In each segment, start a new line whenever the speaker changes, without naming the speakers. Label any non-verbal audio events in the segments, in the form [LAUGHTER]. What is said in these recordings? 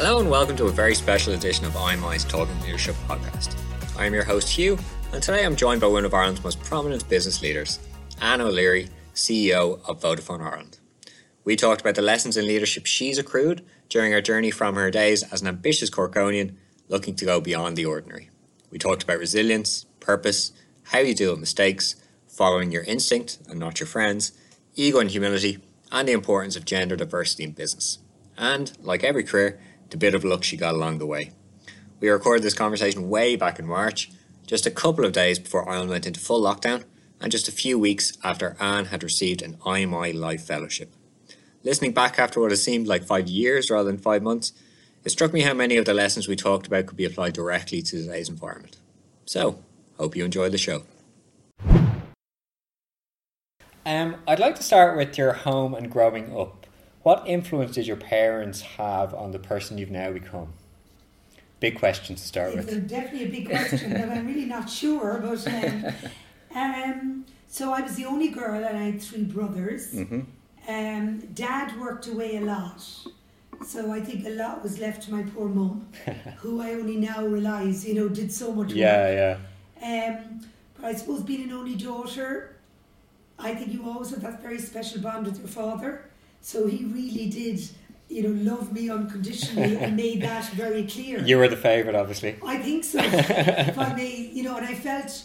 Hello and welcome to a very special edition of IMI's Talking Leadership podcast. I am your host Hugh, and today I'm joined by one of Ireland's most prominent business leaders, Anne O'Leary, CEO of Vodafone Ireland. We talked about the lessons in leadership she's accrued during her journey from her days as an ambitious Corkonian looking to go beyond the ordinary. We talked about resilience, purpose, how you deal with mistakes, following your instinct and not your friends, ego and humility, and the importance of gender diversity in business. And, like every career, the bit of luck she got along the way. We recorded this conversation way back in March, just a couple of days before Ireland went into full lockdown, and just a few weeks after Anne had received an IMI Life Fellowship. Listening back after what has seemed like five years rather than five months, it struck me how many of the lessons we talked about could be applied directly to today's environment. So, hope you enjoy the show. Um, I'd like to start with your home and growing up. What influence did your parents have on the person you've now become? Big question to start
It's
with.
definitely a big question that I'm really not sure. But um, [LAUGHS] um, so I was the only girl, and I had three brothers.
hmm
Um, Dad worked away a lot, so I think a lot was left to my poor mum, [LAUGHS] who I only now realise, you know, did so much work.
Yeah, yeah.
Um, but I suppose being an only daughter, I think you always have that very special bond with your father. So he really did, you know, love me unconditionally and [LAUGHS] made that very clear.
You were the favourite, obviously.
I think so. if I may, you know, and I felt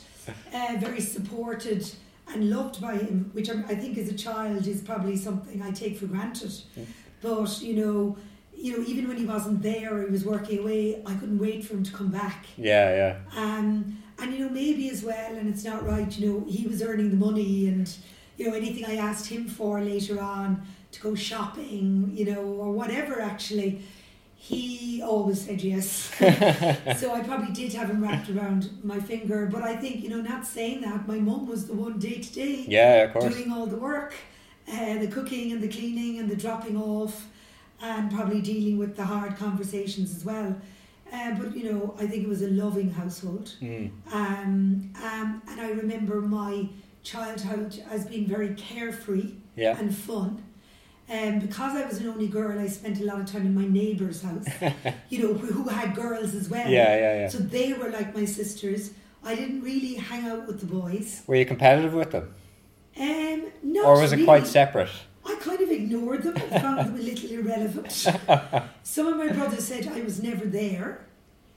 uh, very supported and loved by him, which I'm, I think as a child is probably something I take for granted. But you know, you know, even when he wasn't there, he was working away. I couldn't wait for him to come back.
Yeah, yeah.
Um, and you know, maybe as well, and it's not right. You know, he was earning the money, and you know, anything I asked him for later on to go shopping, you know, or whatever. Actually, he always said yes. [LAUGHS] so I probably did have him wrapped around my finger. But I think you know, not saying that, my mum was the one day to day
Yeah, of course.
doing all the work, uh, the cooking and the cleaning and the dropping off, and probably dealing with the hard conversations as well. Uh, but you know, I think it was a loving household,
Mm.
um, um, and I remember my childhood as being very carefree
Yeah.
and fun. Um, because I was an only girl, I spent a lot of time in my neighbour's house, [LAUGHS] you know, who, who had girls as well.
Yeah, yeah, yeah.
So they were like my sisters. I didn't really hang out with the boys.
Were you competitive with them?
Um, not
Or was it quite separate?
I kind of ignored them and found them a little irrelevant. [LAUGHS] Some of my brothers said I was never there.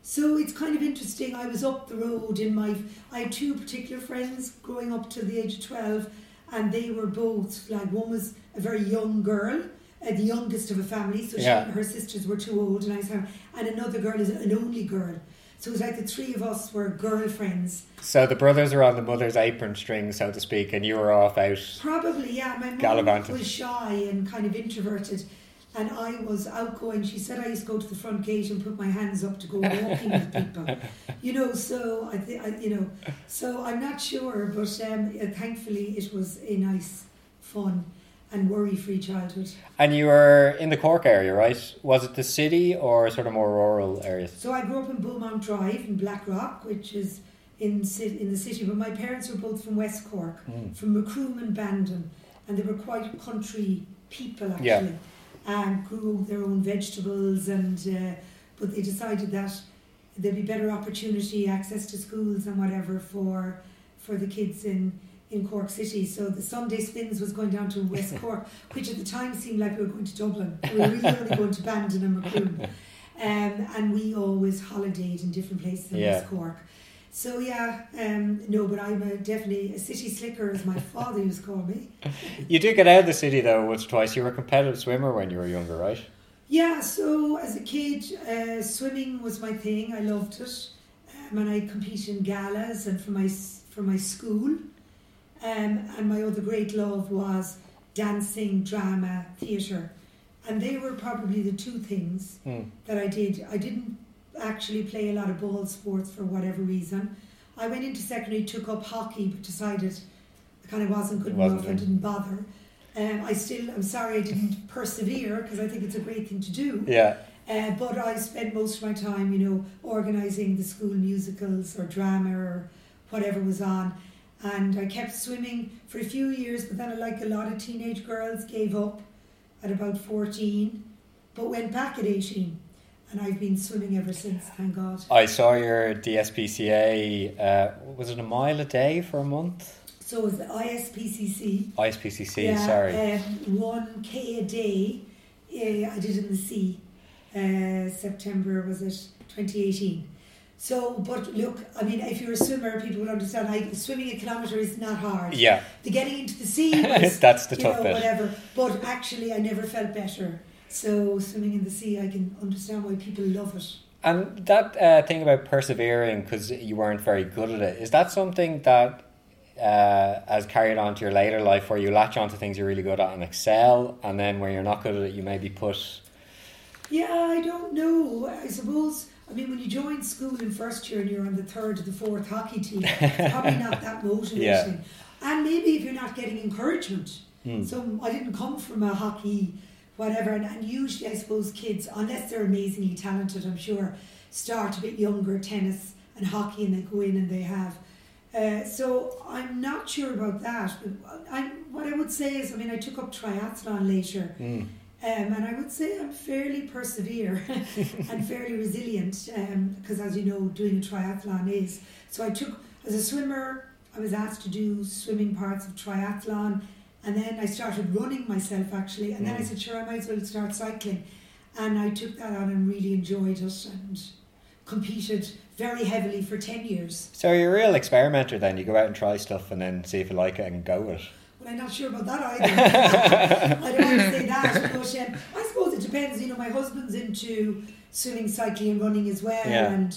So it's kind of interesting. I was up the road in my. I had two particular friends growing up to the age of 12, and they were both like one was a very young girl, uh, the youngest of a family, so she,
Yeah.
her sisters were too old, and I said, and another girl is an only girl. So it was like the three of us were girlfriends.
So the brothers were on the mother's apron string, so to speak, and you were off out.
Probably, yeah. My mum was shy and kind of introverted, and I was outgoing. She said I used to go to the front gate and put my hands up to go walking with people. [LAUGHS] You know, so I, th- I, you know, so I'm not sure, but um, uh, thankfully it was a nice, fun, and worry-free childhood.
And you were in the Cork area, right? Was it the city or sort of more rural areas?
So I grew up in Beaumont Drive in Blackrock, which is in in the city. But my parents were both from West Cork,
Mm.
from Macroom and Bandon, and they were quite country people actually,
Yeah.
And grew their own vegetables. And uh, but they decided that there'd be better opportunity, access to schools and whatever for for the kids in. In Cork City, so the Sunday spins was going down to West [LAUGHS] Cork, which at the time seemed like we were going to Dublin. We were really only going to Bandon and Macroom. [LAUGHS] Um, and we always holidayed in different places in
Yeah.
West Cork. So yeah, um, no, but I'm a, definitely a city slicker, as my father used to call me. [LAUGHS]
You did get out of the city though once or twice. You were a competitive swimmer when you were younger, right?
Yeah, so as a kid, uh, swimming was my thing. I loved it, um, and I competed in galas and for my for my school. Um, and my other great love was dancing, drama, theatre, and they were probably the two things
Mm.
that I did. I didn't actually play a lot of ball sports for whatever reason. I went into secondary, took up hockey, but decided I kind of wasn't good
Wasn't
enough and
it?
didn't bother. Um, I still, I'm sorry I didn't persevere because I think it's a great thing to do.
Yeah.
Uh, but I spent most of my time, you know, organising the school musicals or drama or whatever was on. And I kept swimming for a few years, but then, like a lot of teenage girls, gave up at about 14, but went back at 18. And I've been swimming ever since. Thank God.
I saw your DSPCA. Uh, was it a mile a day for a month?
So it was the ISPCC.
ISPCC.
yeah,
sorry.
Um, one k a day. Uh, I did in the sea. Uh, September was it 2018. So, but look, I mean, if you're a swimmer, people will understand. Like swimming a kilometre is not hard.
yeah,
The getting into the sea [LAUGHS] was,
that's the tough
know,
bit.
whatever. But actually, I never felt better. So swimming in the sea, I can understand why people love it.
And that uh, thing about persevering because you weren't very good at it, is that something that uh, has carried on to your later life where you latch on to things you're really good at and excel, and then where you're not good at it, you maybe put.
Yeah, I don't know. I suppose. I mean, when you join school in first year and you're on the third or the fourth hockey team, it's probably not [LAUGHS] that motivating.
Yeah.
And maybe if you're not getting encouragement.
Hmm.
So I didn't come from a hockey, whatever. And, and usually, I suppose kids, unless they're amazingly talented, I'm sure, start a bit younger, tennis and hockey, and they go in and they have. Uh, so I'm not sure about that. But I, what I would say is, I mean, I took up triathlon later.
Mm.
Um, and I would say I'm fairly persevere [LAUGHS] and fairly resilient because, as you know, doing a triathlon is. So I took, as a swimmer, I was asked to do swimming parts of triathlon, and then I started running myself actually, and then I
Mm.
said, sure, I might as well start cycling. And I took that on and really enjoyed it and competed very heavily for 10 years.
So you're a real experimenter then. You go out and try stuff and then see if you like it and go with it.
Well, I'm not sure about that either. [LAUGHS] I don't want to say that, but um, I suppose it depends. You know, my husband's into swimming, cycling, and running as well.
Yeah.
And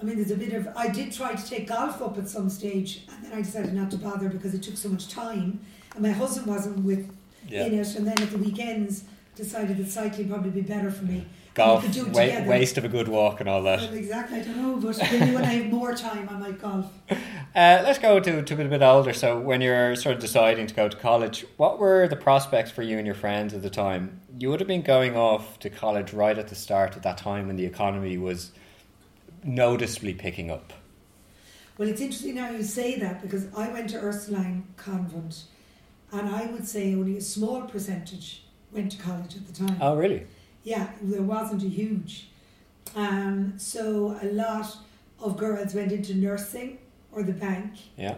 I mean, there's a bit of. I did try to take golf up at some stage, and then I decided not to bother because it took so much time, and my husband wasn't with in it. And then at the weekends, decided that cycling probably be better for me.
Golf,
it
wa- waste of a good walk and all that.
Well, exactly. I don't know, but maybe when I have more time, I might golf. [LAUGHS]
Uh, let's go to, to a bit, a bit older. So, when you're sort of deciding to go to college, what were the prospects for you and your friends at the time? You would have been going off to college right at the start at that time when the economy was noticeably picking up.
Well, it's interesting now you say that because I went to Ursuline Convent and I would say only a small percentage went to college at the time.
Oh, really?
Yeah, there wasn't a huge. Um, so a lot of girls went into nursing or the bank
Yeah.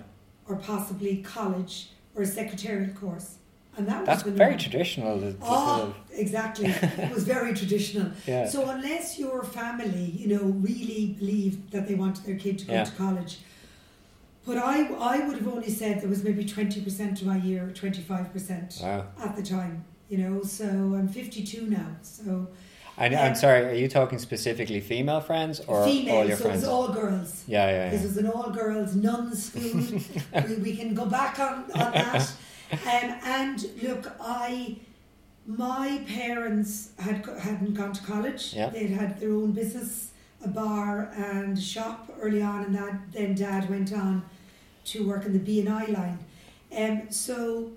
or possibly college or a secretarial course. And that was
That's
the
very
norm.
traditional. the- the sort
Oh,
of-
exactly. [LAUGHS] it was very traditional.
yeah.
So unless your family, you know, really believed that they wanted their kid to go
Yeah.
to college, but I, I would have only said there was maybe twenty percent of my year, twenty five percent
wow.
at the time. You know, so I'm fifty two now. So
And
Yeah.
I'm sorry, are you talking specifically female friends or
female,
all your
so it
friends?
was all girls.
yeah, yeah,
This
yeah.
was an all girls nuns school. [LAUGHS] we, we can go back on, on that. [LAUGHS] Um, and look, I, my parents had hadn't gone to college.
Yeah.
They'd had their own business, a bar and a shop early on, and that then dad went on to work in the B and I line. Um, so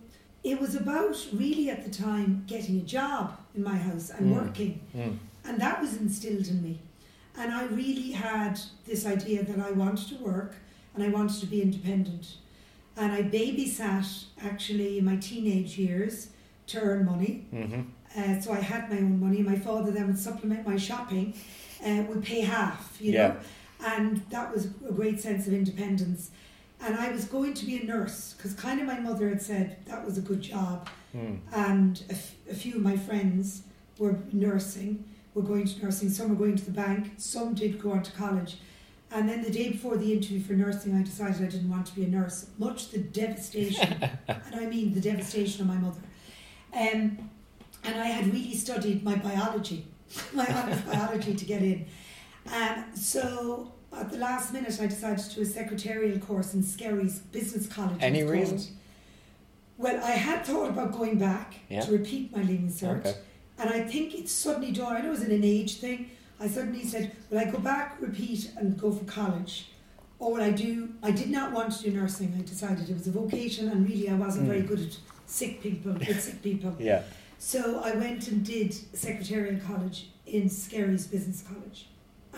it was about really at the time getting a job in my house and
Mm.
working.
Mm.
And that was instilled in me. And I really had this idea that I wanted to work and I wanted to be independent. And I babysat actually in my teenage years to earn money.
hmm
Uh, so I had my own money. My father then would supplement my shopping, uh, would pay half, you
Yeah.
know. And that was a great sense of independence. And I was going to be a nurse because kind of my mother had said that was a good job
Mm.
and a, f- a few of my friends were nursing, were going to nursing, some were going to the bank, some did go on to college. And then the day before the interview for nursing, I decided I didn't want to be a nurse, much the devastation, [LAUGHS] and I mean the devastation of my mother. Um, and I had really studied my biology, [LAUGHS] my honest biology to get in. Um, so at the last minute, I decided to do a secretarial course in Skerry's Business College.
Any reasons?
Well, I had thought about going back
Yeah.
to repeat my leaving cert,
Okay.
and I think it's suddenly dawned. I know it was an age thing. I suddenly said, "Will I go back, repeat, and go for college, or will I do?" I did not want to do nursing. I decided it was a vocation, and really, I wasn't very
Mm.
good at sick people, [LAUGHS] with sick people.
Yeah.
So I went and did secretarial college in Skerry's Business College,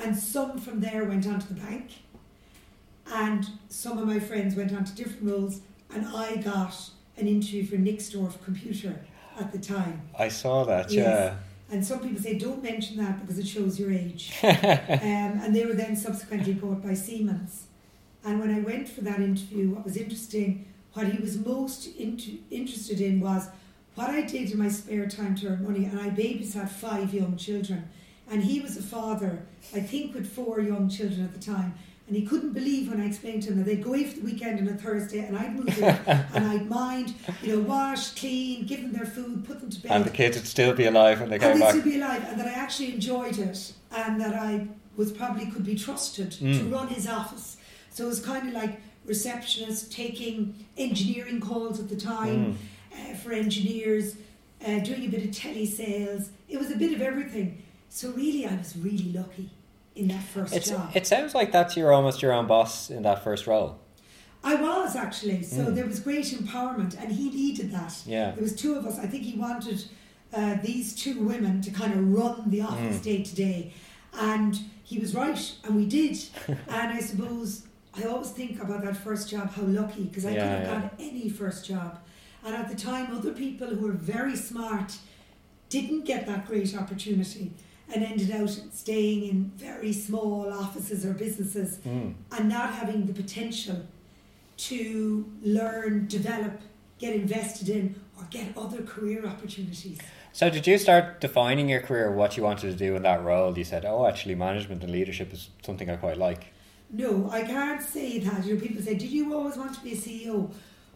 and some from there went on to the bank, and some of my friends went on to different roles, and I got an interview for Nixdorf Computer at the time.
I saw that,
Yes.
yeah.
And some people say don't mention that because it shows your age. [LAUGHS] um, and they were then subsequently bought by Siemens. And when I went for that interview, what was interesting, what he was most into, interested in was what I did in my spare time to earn money. And I babysat five young children. And he was a father, I think, with four young children at the time. And he couldn't believe when I explained to him that they'd go away for the weekend on a Thursday and I'd move in [LAUGHS] and I'd mind, you know, wash, clean, give them their food, put them to bed.
And the kids would still be alive when they came
and
back.
still be alive and that I actually enjoyed it and that I was probably could be trusted to
Mm.
run his office. So it was kind of like receptionist, taking engineering calls at the time
Mm.
uh, for engineers, uh, doing a bit of telesales. It was a bit of everything. So really, I was really lucky in that first
It's,
job.
it sounds like that's your almost your own boss in that first role.
I was actually. So
Mm.
there was great empowerment, and he needed that.
Yeah.
There was two of us. I think he wanted uh, these two women to kind of run the office
Mm.
day to day, and he was right, and we did. [LAUGHS] and I suppose I always think about that first job, how lucky, because I
Yeah,
could have
yeah.
got any first job. And at the time, other people who were very smart didn't get that great opportunity and ended out staying in very small offices or businesses
Mm.
and not having the potential to learn, develop, get invested in, or get other career opportunities.
So did you start defining your career, what you wanted to do in that role? You said, "Oh, actually, management and leadership is something I quite like."
No, I can't say that. You know, people say, "Did you always want to be a CEO?"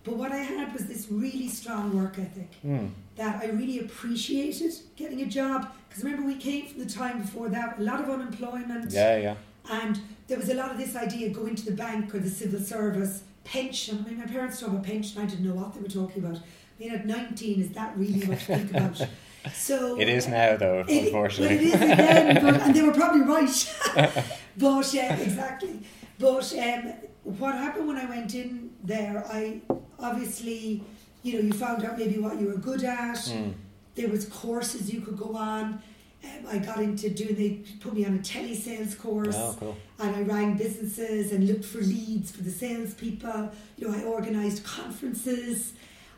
But what I had was this really strong work ethic
Mm.
That I really appreciated getting a job. Because remember, we came from the time before that, a lot of unemployment.
Yeah, yeah.
And there was a lot of this idea go into the bank or the civil service, pension. I mean, my parents talked about a pension, I didn't know what they were talking about. I mean, at 19, is that really what you think about? [LAUGHS] So
It is now, though,
it-
unfortunately.
It is again, but, [LAUGHS] and they were probably right. [LAUGHS] but uh, exactly. But um, what happened when I went in there, I obviously, you know, you found out maybe what you were good at.
Mm.
There was courses you could go on. Um, I got into doing. They put me on a telesales course
Oh, cool.
and I rang businesses and looked for leads for the salespeople. You know, I organised conferences.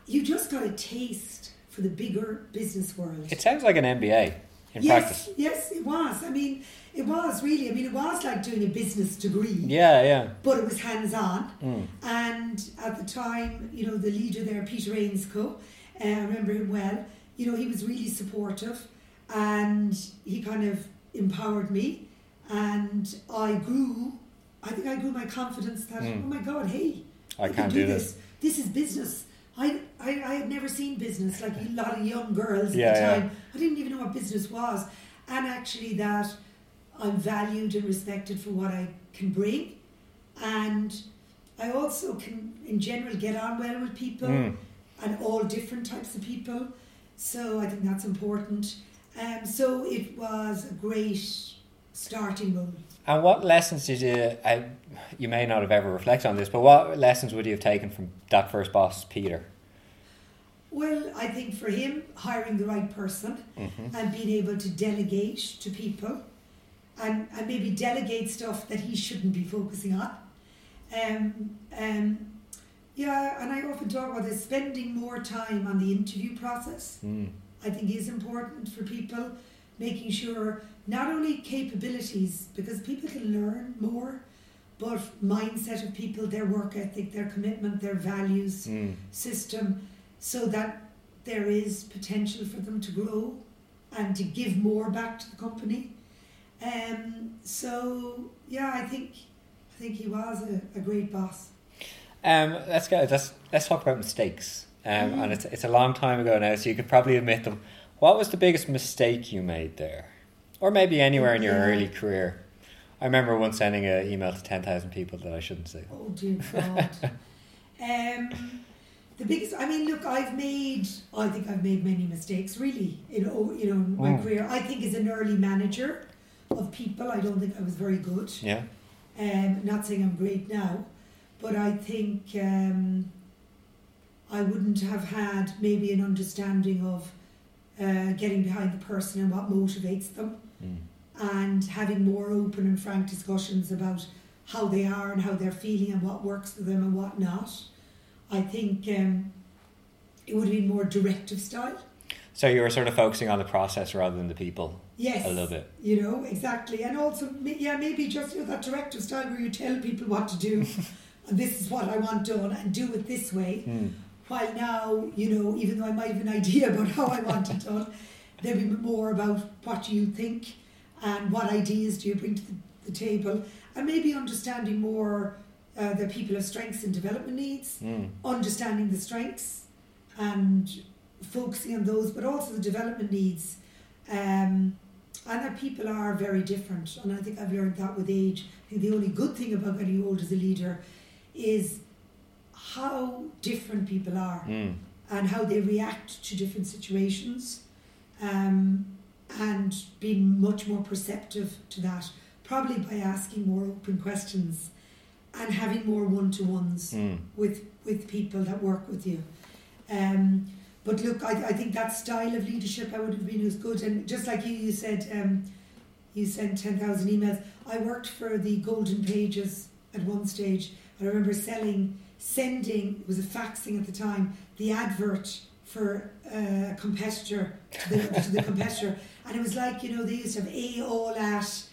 You just got a taste for the bigger business world.
It sounds like an MBA in
yes,
practice.
yes, it was. I mean, it was really. I mean, it was like doing a business degree,
Yeah, yeah.
but it was hands on.
Mm.
And at the time, you know, the leader there, Peter Ainscoe, uh, I remember him well. You know, he was really supportive, and he kind of empowered me, and I grew. I think I grew my confidence that
Mm.
oh my God, hey,
I
can
can't do this.
This is business. I, I, I had never seen business like a lot of young girls
Yeah,
at the
yeah.
time. I didn't even know what business was. And actually, that I'm valued and respected for what I can bring. And I also can, in general, get on well with people
Mm.
and all different types of people. So I think that's important. Um, so it was a great starting moment.
And what lessons did you? I, you may not have ever reflected on this, but what lessons would you have taken from that first boss, Peter?
Well, I think for him, hiring the right person
Mm-hmm.
and being able to delegate to people and, and maybe delegate stuff that he shouldn't be focusing on. Um, um, yeah, and I often talk about this spending more time on the interview process,
Mm.
I think is important for people, making sure not only capabilities, because people can learn more, but mindset of people, their work ethic, their commitment, their values
Mm.
system so that there is potential for them to grow and to give more back to the company. Um, so yeah, I think I think he was a, a great boss.
Um, let's go. Let's let's talk about mistakes. Um,
Mm.
and it's it's a long time ago now, so you could probably admit them. What was the biggest mistake you made there, or maybe anywhere in your
Yeah.
early career? I remember once sending an email to ten thousand people that I shouldn't say.
Oh dear God. [LAUGHS] um, the biggest. I mean, look, I've made. I think I've made many mistakes. Really, in you know my
Mm.
career. I think as an early manager of people, I don't think I was very good.
Yeah.
Um, not saying I'm great now, but I think um, I wouldn't have had maybe an understanding of uh, getting behind the person and what motivates them,
Mm.
and having more open and frank discussions about how they are and how they're feeling and what works for them and what not. I think um, it would have been more directive style.
So you were sort of focusing on the process rather than the people.
Yes,
a little bit.
You know exactly, and also yeah, maybe just you know, that directive style where you tell people what to do, [LAUGHS] and this is what I want done, and do it this way.
Mm.
While now, you know, even though I might have an idea [LAUGHS] about how I want it done, there'll be more about what you think and what ideas do you bring to the, the table, and maybe understanding more uh, that people have strengths and development needs,
Mm.
understanding the strengths and focusing on those, but also the development needs. Um, and people are very different. And I think I've learned that with age. I think the only good thing about getting old as a leader is how different people are
Mm.
and how they react to different situations um, and being much more perceptive to that, probably by asking more open questions and having more one to ones
Mm.
with, with people that work with you. Um, but look, I, I think that style of leadership I would have been as good. And just like you, you said, um, you sent 10,000 emails. I worked for the Golden Pages at one stage. And I remember selling, sending, it was a faxing at the time, the advert for a competitor to the, to the competitor. And it was like, you know, they used to have A all at,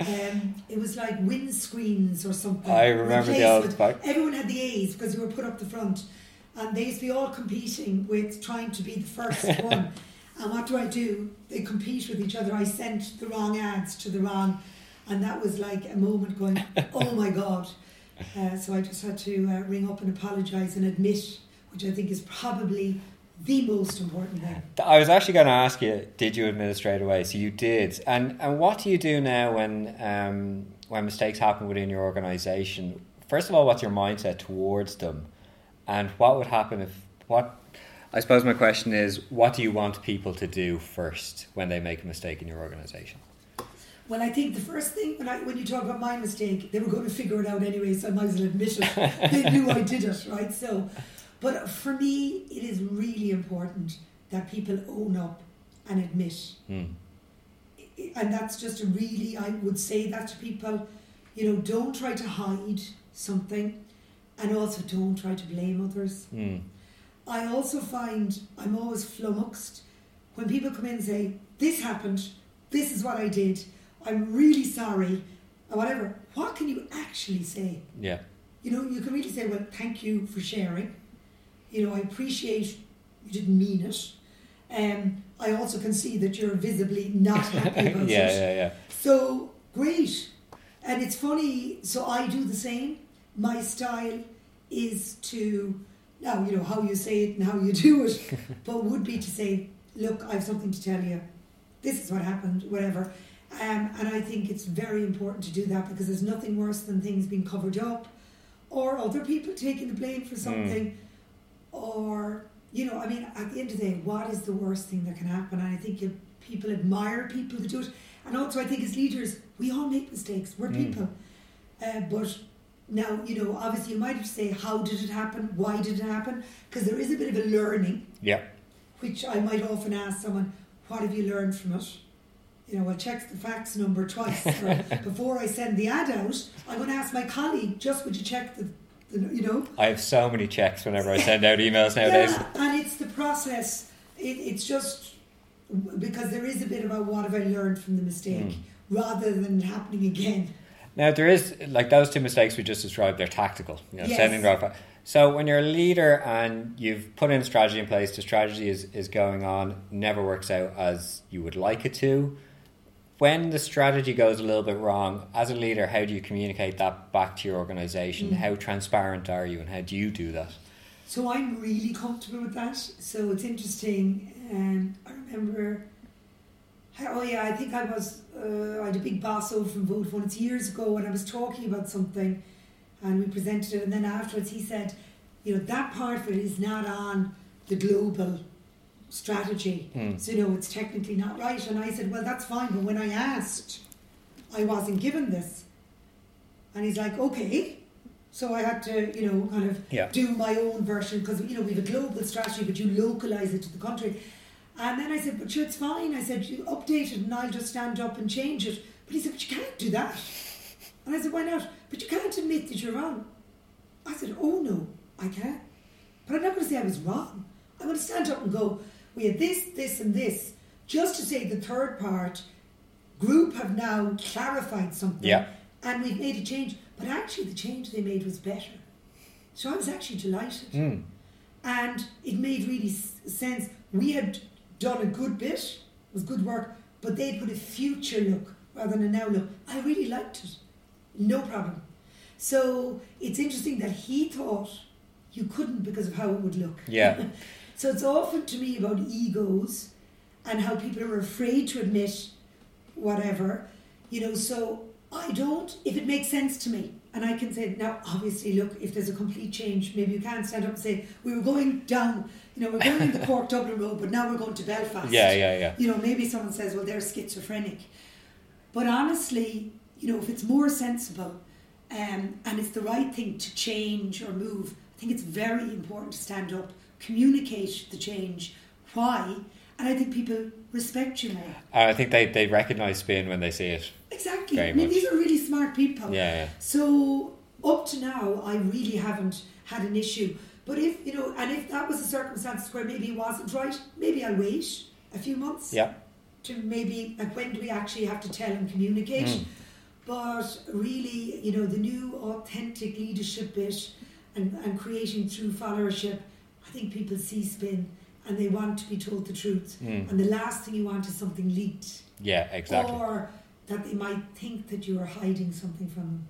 um, it was like windscreens or something.
I remember the old
replacement. Everyone had the A's because you were put up the front. And they used to be all competing with trying to be the first [LAUGHS] one. And what do I do? They compete with each other. I sent the wrong ads to the wrong, and that was like a moment going, oh my God. Uh, so I just had to uh, ring up and apologise and admit, which I think is probably the most important thing.
I was actually going to ask you, did you admit it straight away? So you did. And and what do you do now when um, when mistakes happen within your organisation? First of all, what's your mindset towards them? And what would happen if what? I suppose my question is, what do you want people to do first when they make a mistake in your organisation?
Well, I think the first thing when I when you talk about my mistake, they were going to figure it out anyway, so I might as well admit it. [LAUGHS] they knew I did it, right? So, but for me, it is really important that people own up and admit,
Hmm.
and that's just a really I would say that to people, you know, don't try to hide something, and also don't try to blame others.
Hmm.
I also find I'm always flummoxed when people come in and say, This happened, this is what I did, I'm really sorry, or whatever. What can you actually say?
Yeah.
You know, you can really say, Well, thank you for sharing. You know, I appreciate you didn't mean it. Um, I also can see that you're visibly not [LAUGHS] happy about
yeah,
it.
yeah, yeah.
So great. And it's funny, so I do the same. My style is to now you know how you say it and how you [LAUGHS] do it, [LAUGHS] but would be to say, look, I have something to tell you. This is what happened, whatever. Um, and I think it's very important to do that because there's nothing worse than things being covered up or other people taking the blame for something or you know, I mean, at the end of the day, what is the worst thing that can happen? And I think people admire people that do it. And also, I think as leaders, we all make mistakes. We're
Mm.
people. Uh, but now, you know, obviously, you might have to say, how did it happen? Why did it happen? Because there is a bit of a learning,
Yeah.
which I might often ask someone, what have you learned from it? You know, I'll check the fax number twice. [LAUGHS] before I send the ad out, I'm going to ask my colleague, just would you check the, the you know?
I have so many checks whenever I send out emails [LAUGHS] nowadays.
Yeah, and it's the process. It, it's just because there is a bit about what have I learned from the mistake
Mm.
rather than it happening again.
Now there is like those two mistakes we just described. They're tactical. You know,
Yes.
sending right. So when you're a leader and you've put in strategy in place, the strategy is is going on, never works out as you would like it to. When the strategy goes a little bit wrong, as a leader, how do you communicate that back to your organization?
Mm.
How transparent are you, and how do you do that?
So I'm really comfortable with that. So it's interesting. Um, I remember. Oh yeah, I think I was. Uh, I had a big boss over from Vodafone. It's years ago, and I was talking about something, and we presented it. And then afterwards, he said, "You know, that part of it is not on the global strategy.
Hmm.
So you know, it's technically not right." And I said, "Well, that's fine." But when I asked, I wasn't given this. And he's like, "Okay." So I had to, you know, kind of
Yeah.
do my own version because you know we have a global strategy, but you localize it to the country. And then I said, "But sure, it's fine." I said, "You update it, and I'll just stand up and change it." But he said, "But you can't do that." And I said, "Why not?" But you can't admit that you're wrong. I said, "Oh no, I can't. But I'm not going to say I was wrong. I'm going to stand up and go, we had this, this, and this, just to say the third part, group have now clarified something.
Yeah.
And we've made a change. But actually, the change they made was better. So I was actually delighted.
Mm.
And it made really sense. We had done a good bit, it was good work, but they'd put a future look rather than a now look. I really liked it. No problem. So it's interesting that he thought you couldn't because of how it would look.
Yeah. [LAUGHS]
so it's often to me about egos and how people are afraid to admit whatever. You know, so I don't, if it makes sense to me, and I can say, now, obviously, look, if there's a complete change, maybe you can't stand up and say, we were going down, you know, we're going in the Cork Dublin Road, but now we're going to Belfast.
Yeah, yeah, yeah.
You know, maybe someone says, well, they're schizophrenic. But honestly, you know, if it's more sensible um, and it's the right thing to change or move, I think it's very important to stand up, communicate the change, why, and I think people respect you more.
I think they, they recognise spin when they see it.
Exactly. I mean,
much.
these are really smart people.
Yeah, yeah.
So up to now, I really haven't had an issue. But if you know, and if that was a circumstance where maybe it wasn't right, maybe I'll wait a few months
Yeah.
to maybe like when do we actually have to tell and communicate.
Mm.
But really, you know, the new authentic leadership bit and, and creating true followership, I think people see spin and they want to be told the truth.
Mm.
And the last thing you want is something leaked.
Yeah, exactly.
Or that they might think that you are hiding something from them.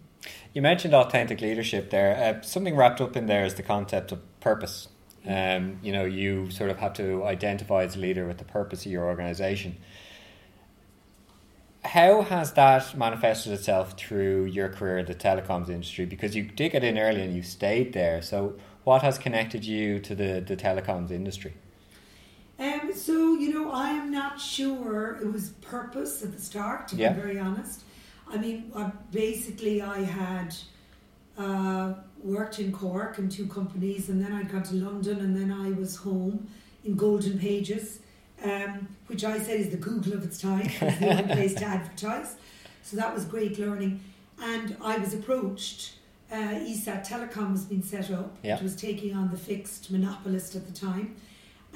You mentioned authentic leadership there. Uh, something wrapped up in there is the concept of purpose. Um, you know, you sort of have to identify as a leader with the purpose of your organization. How has that manifested itself through your career in the telecoms industry? Because you did get in early and you stayed there. So, what has connected you to the, the telecoms industry?
Um, so, you know, I am not sure it was purpose at the start, to
Yeah.
be very honest. I mean, uh, basically, I had uh, worked in Cork in two companies, and then I'd gone to London, and then I was home in Golden Pages, um, which I said is the Google of its time, [LAUGHS] it was the only place to advertise. So that was great learning. And I was approached. Uh, ESAT Telecom was being set up.
Yeah.
It was taking on the fixed monopolist at the time.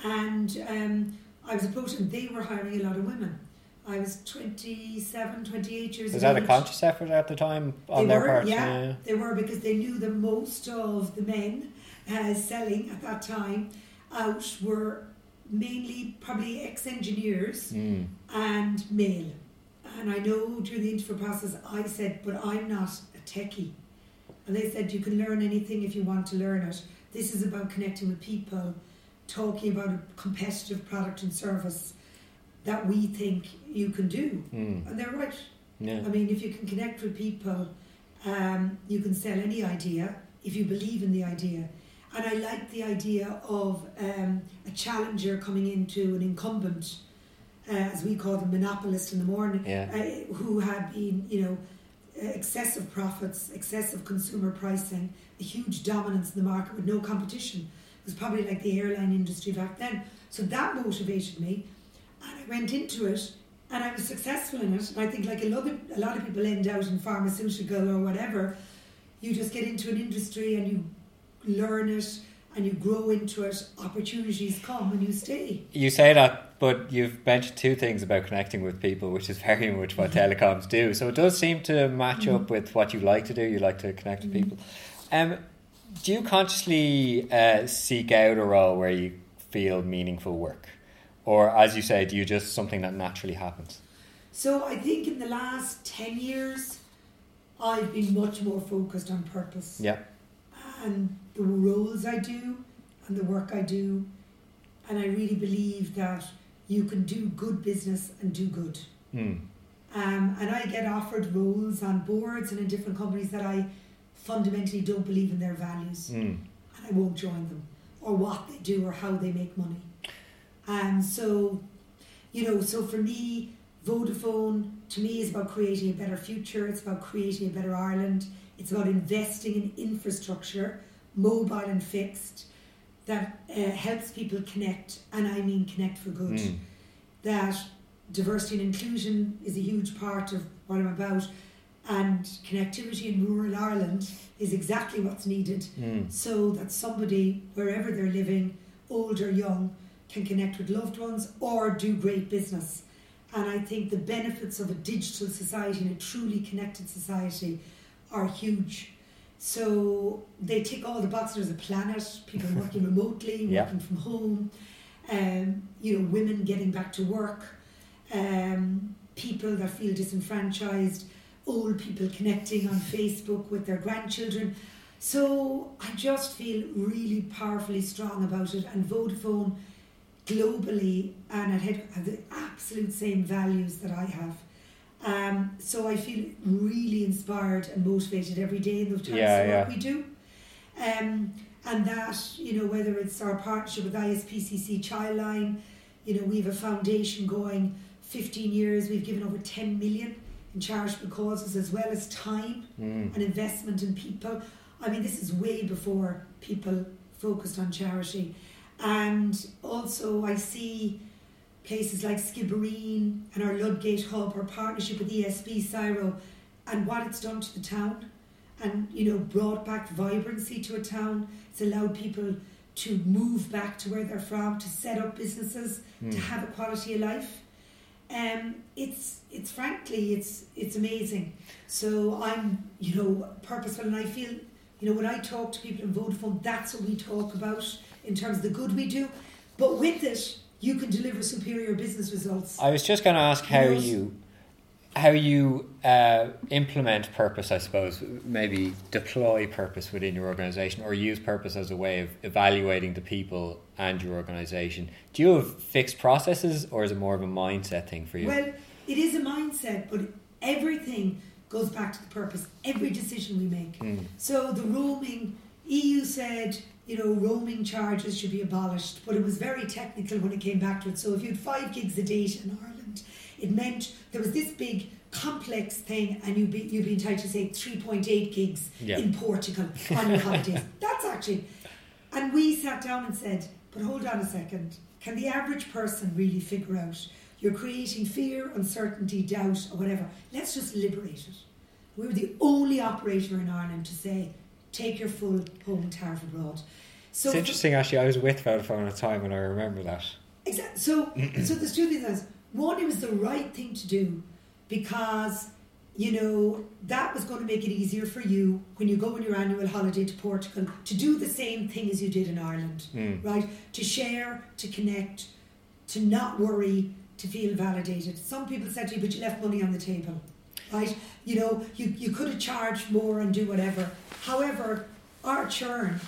And um, I was approached, and they were hiring a lot of women. I was 27, 28 years
old.
Was
that a conscious effort at the time on
They
their
were,
part?
yeah. They were because they knew that most of the men uh, selling at that time out were mainly probably ex engineers
Mm.
and male. And I know during the interview process I said, but I'm not a techie. And they said, you can learn anything if you want to learn it. This is about connecting with people, talking about a competitive product and service that we think you can do.
Mm.
And they're right.
Yeah.
I mean, if you can connect with people, um, you can sell any idea if you believe in the idea. And I like the idea of um, a challenger coming into an incumbent, uh, as we call them, monopolist in the morning,
Yeah.
uh, who had been, you know, excessive profits, excessive consumer pricing, a huge dominance in the market with no competition. It was probably like the airline industry back then. So that motivated me, and I went into it, and I was successful in it. And I think, like a lot of a lot of people end out in pharmaceutical or whatever, you just get into an industry and you learn it and you grow into it. Opportunities come and you stay.
You say that, but you've mentioned two things about connecting with people, which is very much what telecoms do. So it does seem to match up with what you like to do. You like to connect with people. Um, do you consciously uh, seek out a role where you feel meaningful work, or as you say, do you just something that naturally happens?
So I think in the last ten years, I've been much more focused on purpose.
Yeah.
and the roles I do and the work I do. And I really believe that you can do good business and do good.
Hmm.
Um, and I get offered roles on boards and in different companies that I fundamentally don't believe in their values
Hmm.
and I won't join them or what they do or how they make money. And so, you know, so for me, Vodafone to me is about creating a better future, it's about creating a better Ireland, it's about investing in infrastructure, mobile and fixed, that uh, helps people connect, and I mean connect for good.
Hmm.
That diversity and inclusion is a huge part of what I'm about, and connectivity in rural Ireland is exactly what's needed
Hmm.
so that somebody, wherever they're living, old or young, can connect with loved ones, or do great business. And I think the benefits of a digital society and a truly connected society are huge. So they tick all the boxes. There's a planet, people working [LAUGHS] remotely,
Yeah.
working from home, um, you know, women getting back to work, um, people that feel disenfranchised, old people connecting on Facebook with their grandchildren. So I just feel really powerfully strong about it. And Vodafone globally and at head have the absolute same values that I have. Um, so I feel really inspired and motivated every day in the types
Yeah,
of work
yeah.
we do. Um, and that, you know, whether it's our partnership with ISPCC Childline, you know, we have a foundation going 15 years, we've given over 10 million in charitable causes as well as time
Mm.
and investment in people. I mean, this is way before people focused on charity. And also, I see places like Skibbereen and our Ludgate Hub, our partnership with ESB SIRO, and what it's done to the town. And, you know, brought back vibrancy to a town. It's allowed people to move back to where they're from, to set up businesses, to
Mm.
have a quality of life. Um, it's it's frankly it's it's amazing. So I'm you know purposeful, and I feel you know when I talk to people in Vodafone, that's what we talk about in terms of the good we do. But with it, you can deliver superior business results.
I was just going to ask how you how you uh, implement purpose, I suppose, maybe deploy purpose within your organization or use purpose as a way of evaluating the people and your organization. Do you have fixed processes or is it more of a mindset thing for you?
Well, it is a mindset, but everything goes back to the purpose. Every decision we make.
Mm.
So the roaming, EU said, you know, roaming charges should be abolished, but it was very technical when it came back to it. So if you had five gigs a data in Ireland, it meant there was this big complex thing, and you'd be you'd be entitled to say three point eight gigs
Yeah.
in Portugal on your holidays. [LAUGHS] That's actually, and we sat down and said, but hold on a second, can the average person really figure out? You're creating fear, uncertainty, doubt, or whatever. Let's just liberate it. We were the only operator in Ireland to say, take your full home tariff abroad. So
it's interesting, actually. I was with Vodafone at a time and I remember that.
Exactly. So, [CLEARS THROAT] so there's two things. One, it was the right thing to do because, you know, that was going to make it easier for you when you go on your annual holiday to Portugal to do the same thing as you did in Ireland,
Mm.
right? To share, to connect, to not worry, to feel validated. Some people said to you, but you left money on the table, right? You know, you, you could have charged more and do whatever. However, our churn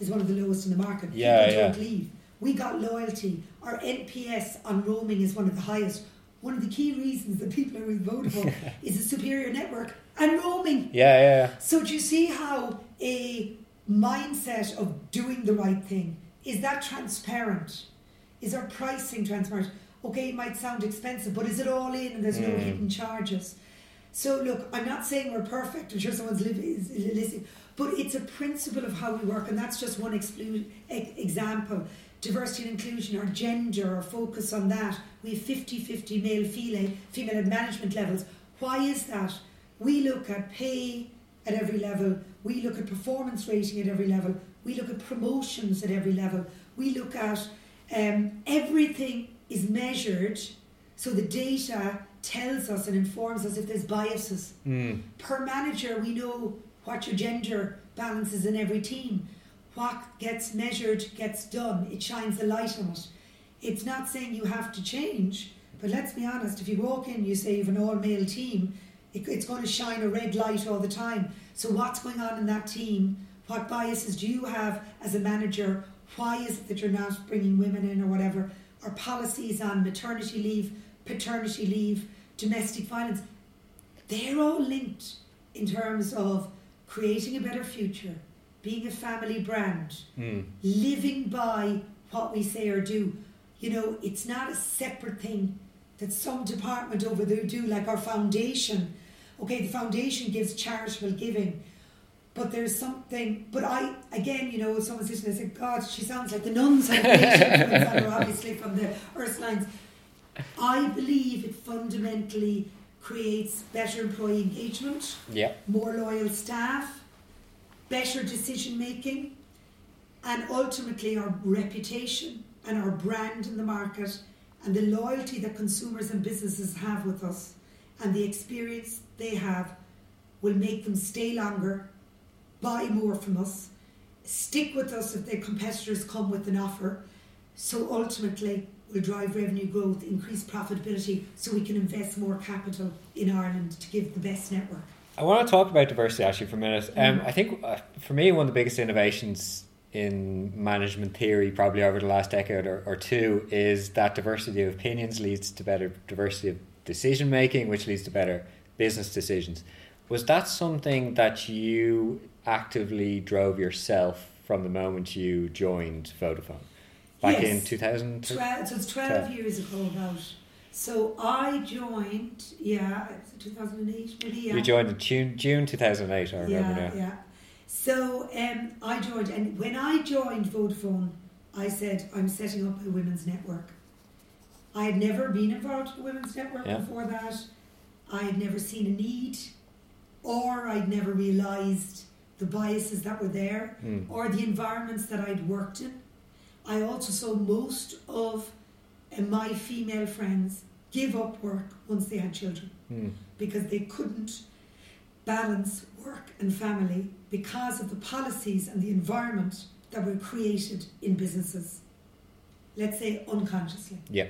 is one of the lowest in the market.
Yeah,
People
yeah.
don't leave. We got loyalty. Our NPS on roaming is one of the highest. One of the key reasons that people are with Vodafone [LAUGHS] is a superior network and roaming.
Yeah, yeah, yeah.
So do you see how a mindset of doing the right thing is that transparent? Is our pricing transparent? Okay, it might sound expensive, but is it all in and there's no
Mm.
hidden charges? So look, I'm not saying we're perfect. I'm sure someone's li- is is listening, but it's a principle of how we work, and that's just one exclu- example. Diversity and inclusion, our gender, our focus on that. We have 50-50 male, female, female at management levels. Why is that? We look at pay at every level. We look at performance rating at every level. We look at promotions at every level. We look at um, everything is measured, so the data tells us and informs us if there's biases.
Mm.
Per manager, we know what your gender balance is in every team. What gets measured gets done. It shines a light on it. It's not saying you have to change, but let's be honest. If you walk in, you say you have an all-male team, it, it's going to shine a red light all the time. So what's going on in that team? What biases do you have as a manager? Why is it that you're not bringing women in or whatever? Our policies on maternity leave, paternity leave, domestic violence, they're all linked in terms of creating a better future, being a family brand,
Mm.
living by what we say or do. You know, it's not a separate thing that some department over there do, like our foundation. Okay, the foundation gives charitable giving, but there's something. But I, again, you know, someone's listening, I said, God, she sounds like the nuns [LAUGHS] obviously from the Ursulines. I believe it fundamentally creates better employee engagement
Yeah.
more loyal staff, better decision making, and ultimately our reputation and our brand in the market and the loyalty that consumers and businesses have with us and the experience they have will make them stay longer, buy more from us, stick with us if their competitors come with an offer. So ultimately, will drive revenue growth, increase profitability, so we can invest more capital in Ireland to give the best network.
I want to talk about diversity actually for a minute. Um, I think uh, for me, one of the biggest innovations in management theory, probably over the last decade or, or two, is that diversity of opinions leads to better diversity of decision making, which leads to better business decisions. Was that something that you actively drove yourself from the moment you joined Vodafone? Back
Yes.
in 2000?
12, so it's 12
Twelve.
years ago about. So I joined, yeah, 2008 maybe, yeah.
You joined in June, June 2008, I remember
yeah,
now.
yeah. So um, I joined, and when I joined Vodafone, I said I'm setting up a women's network. I had never been involved in a women's network
Yeah.
before that. I had never seen a need, or I'd never realised the biases that were there,
Mm.
or the environments that I'd worked in. I also saw most of uh, my female friends give up work once they had children
Mm.
because they couldn't balance work and family because of the policies and the environment that were created in businesses. Let's say unconsciously.
Yeah.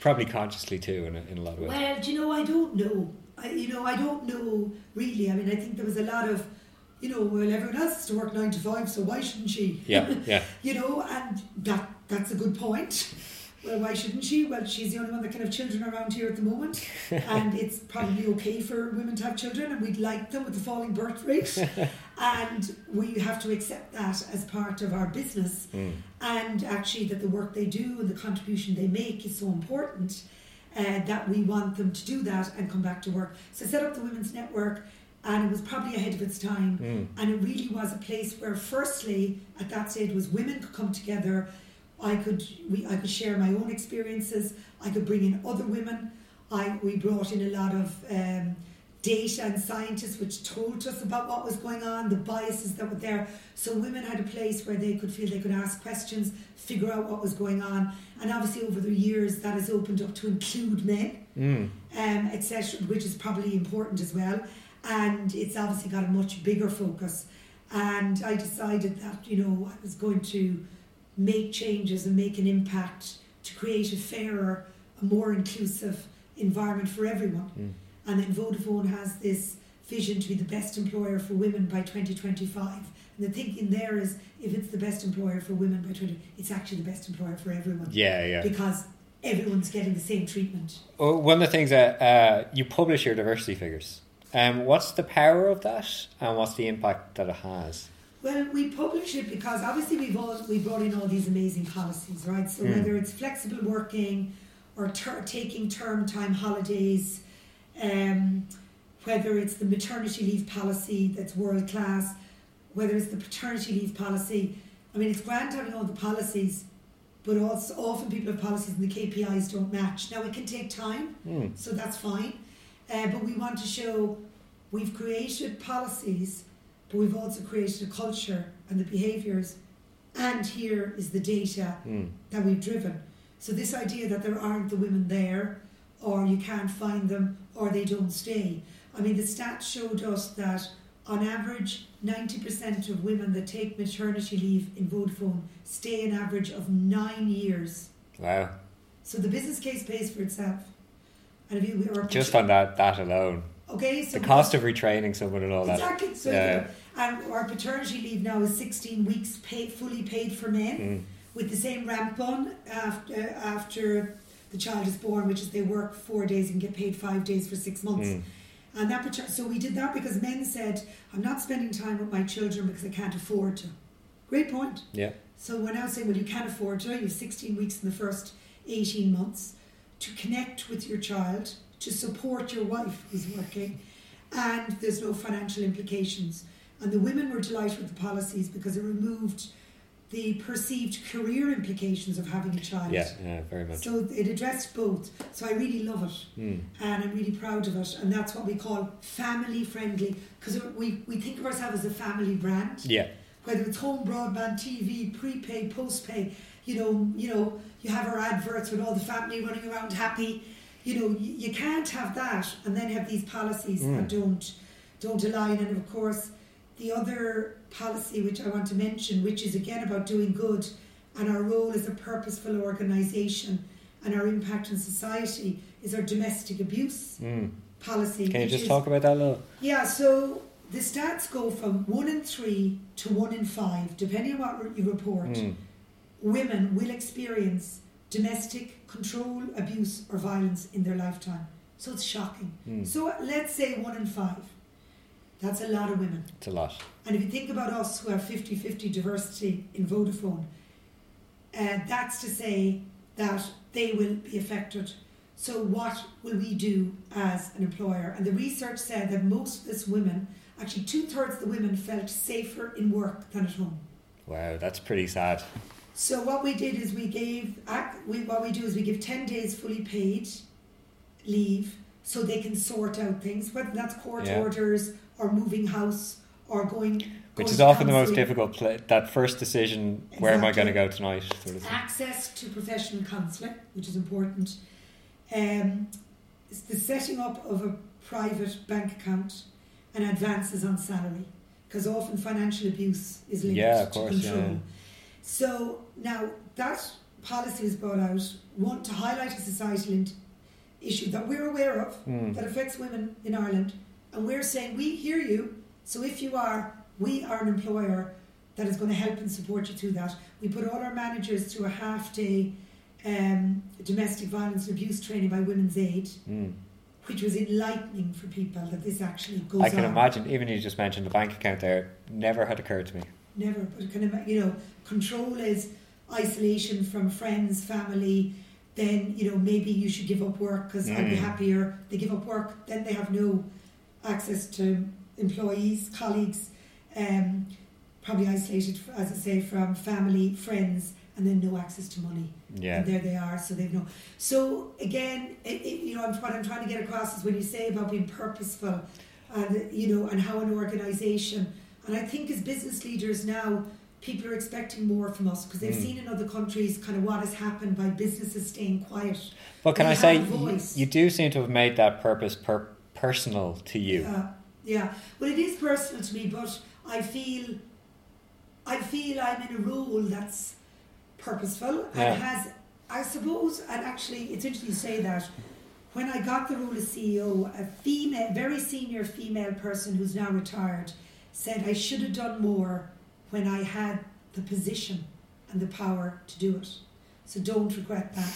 Probably consciously too, in a, in a lot of ways.
Well, do you know, I don't know. I, you know, I don't know really. I mean, I think there was a lot of, you know, well, everyone else has to work nine to five, so why shouldn't she?
Yeah, yeah. [LAUGHS]
you know, and that that's a good point. Well, why shouldn't she? Well, she's the only one that can have children around here at the moment, [LAUGHS] and it's probably okay for women to have children, and we'd like them with the falling birth rate, [LAUGHS] and we have to accept that as part of our business,
Mm.
and actually that the work they do and the contribution they make is so important. Uh, that we want them to do that and come back to work. So set up the Women's Network, and it was probably ahead of its time.
Mm.
And it really was a place where, firstly, at that stage, was women could come together. I could we I could share my own experiences. I could bring in other women. I we brought in a lot of um, data and scientists, which told us about what was going on, the biases that were there. So women had a place where they could feel they could ask questions, figure out what was going on, and obviously over the years that has opened up to include men
Mm.
um, etc., which is probably important as well. And it's obviously got a much bigger focus. And I decided that, you know, I was going to make changes and make an impact to create a fairer, a more inclusive environment for everyone.
Mm.
And then Vodafone has this vision to be the best employer for women by 2025. And the thinking there is if it's the best employer for women by 20, it's actually the best employer for everyone.
Yeah, yeah.
Because everyone's getting the same treatment.
Well, one of the things that uh, you publish your diversity figures. Um, what's the power of that, and what's the impact that it has?
Well, we publish it because obviously we've all we brought in all these amazing policies, right? So
Mm.
whether it's flexible working or ter- taking term time holidays, um, whether it's the maternity leave policy that's world class, whether it's the paternity leave policy. I mean, it's grand having all the policies, but also often people have policies and the KPIs don't match. Now it can take time,
Mm.
so that's fine. Uh, but we want to show we've created policies, but we've also created a culture and the behaviours, and here is the data
Mm.
that we've driven. So this idea that there aren't the women there, or you can't find them, or they don't stay. I mean, the stats showed us that on average, 90% of women that take maternity leave in Vodafone stay an average of nine years.
Wow.
So the business case pays for itself. And if you
Just on that that alone,
okay, so
the cost of retraining someone and all that.
Exactly. So
Yeah.
and our paternity leave now is 16 weeks paid, fully paid for men,
Mm.
with the same ramp on after after the child is born, which is they work four days and get paid five days for six months.
Mm.
And that so we did that because men said, "I'm not spending time with my children because I can't afford to." Great point.
Yeah.
So we're now saying, well, you can't afford to. You have 16 weeks in the first 18 months to connect with your child, to support your wife who's working, and there's no financial implications. And the women were delighted with the policies because it removed the perceived career implications of having a child.
Yeah, yeah, very much.
So it addressed both. So I really love it
Mm.
and I'm really proud of it. And that's what we call family friendly because we, we think of ourselves as a family brand
Yeah.
whether it's home broadband, TV, prepaid, postpaid, you know, you know, you have our adverts with all the family running around happy. You know, you, you can't have that and then have these policies
Mm.
that don't don't align. And of course, the other policy which I want to mention, which is again about doing good and our role as a purposeful organisation and our impact on society, is our domestic abuse
Mm.
policy.
Can you just
is-
talk about that a little?
yeah, so the stats go from one in three to one in five, depending on what you report.
Mm.
Women will experience domestic control, abuse, or violence in their lifetime. So it's shocking.
Mm.
So let's say one in five. That's a lot of women.
It's a lot.
And if you think about us who have 50 50 diversity in Vodafone, uh, that's to say that they will be affected. So, what will we do as an employer? And the research said that most of this women, actually two thirds of the women, felt safer in work than at home.
Wow, that's pretty sad.
So what we did is we gave we what we do is we give ten days fully paid leave so they can sort out things, whether that's court
Yeah.
orders or moving house or going.
Which
going
is
to
often the most difficult. Pla- that first decision, where am I going to go tonight? Sort of.
Access to professional counselling, which is important. Um, it's the setting up of a private bank account and advances on salary, because often financial abuse is linked
Yeah, of
to
course, yeah,
control.
yeah.
So now that policy was brought out, one to highlight a societal issue that we're aware of
Mm.
that affects women in Ireland, and we're saying we hear you. So if you are, we are an employer that is going to help and support you through that. We put all our managers through a half day um, domestic violence and abuse training by Women's Aid,
Mm.
which was enlightening for people that this actually goes on.
I can
on.
imagine. Even you just mentioned the bank account there. Never had occurred to me.
Never, but kind of you know, control is isolation from friends, family. Then you know maybe you should give up work because I'd be
Mm.
happier. They give up work, then they have no access to employees, colleagues. Um, probably isolated, as I say, from family, friends, and then no access to money.
Yeah.
And there they are, so they've no. So again, it, it, you know, I'm, what I'm trying to get across is when you say about being purposeful, and you know, and how an organisation, and I think as business leaders now, people are expecting more from us because they've
Mm.
seen in other countries kind of what has happened by businesses staying quiet.
But can
We
I say you, you do seem to have made that purpose per- personal to you.
Yeah, yeah. Well, it is personal to me, but I feel, I feel I'm in a role that's purposeful and
Yeah.
has, I suppose, and actually, it's interesting you say that. When I got the role as CEO, a female, very senior female person who's now retired, said I should have done more when I had the position and the power to do it. So don't regret that.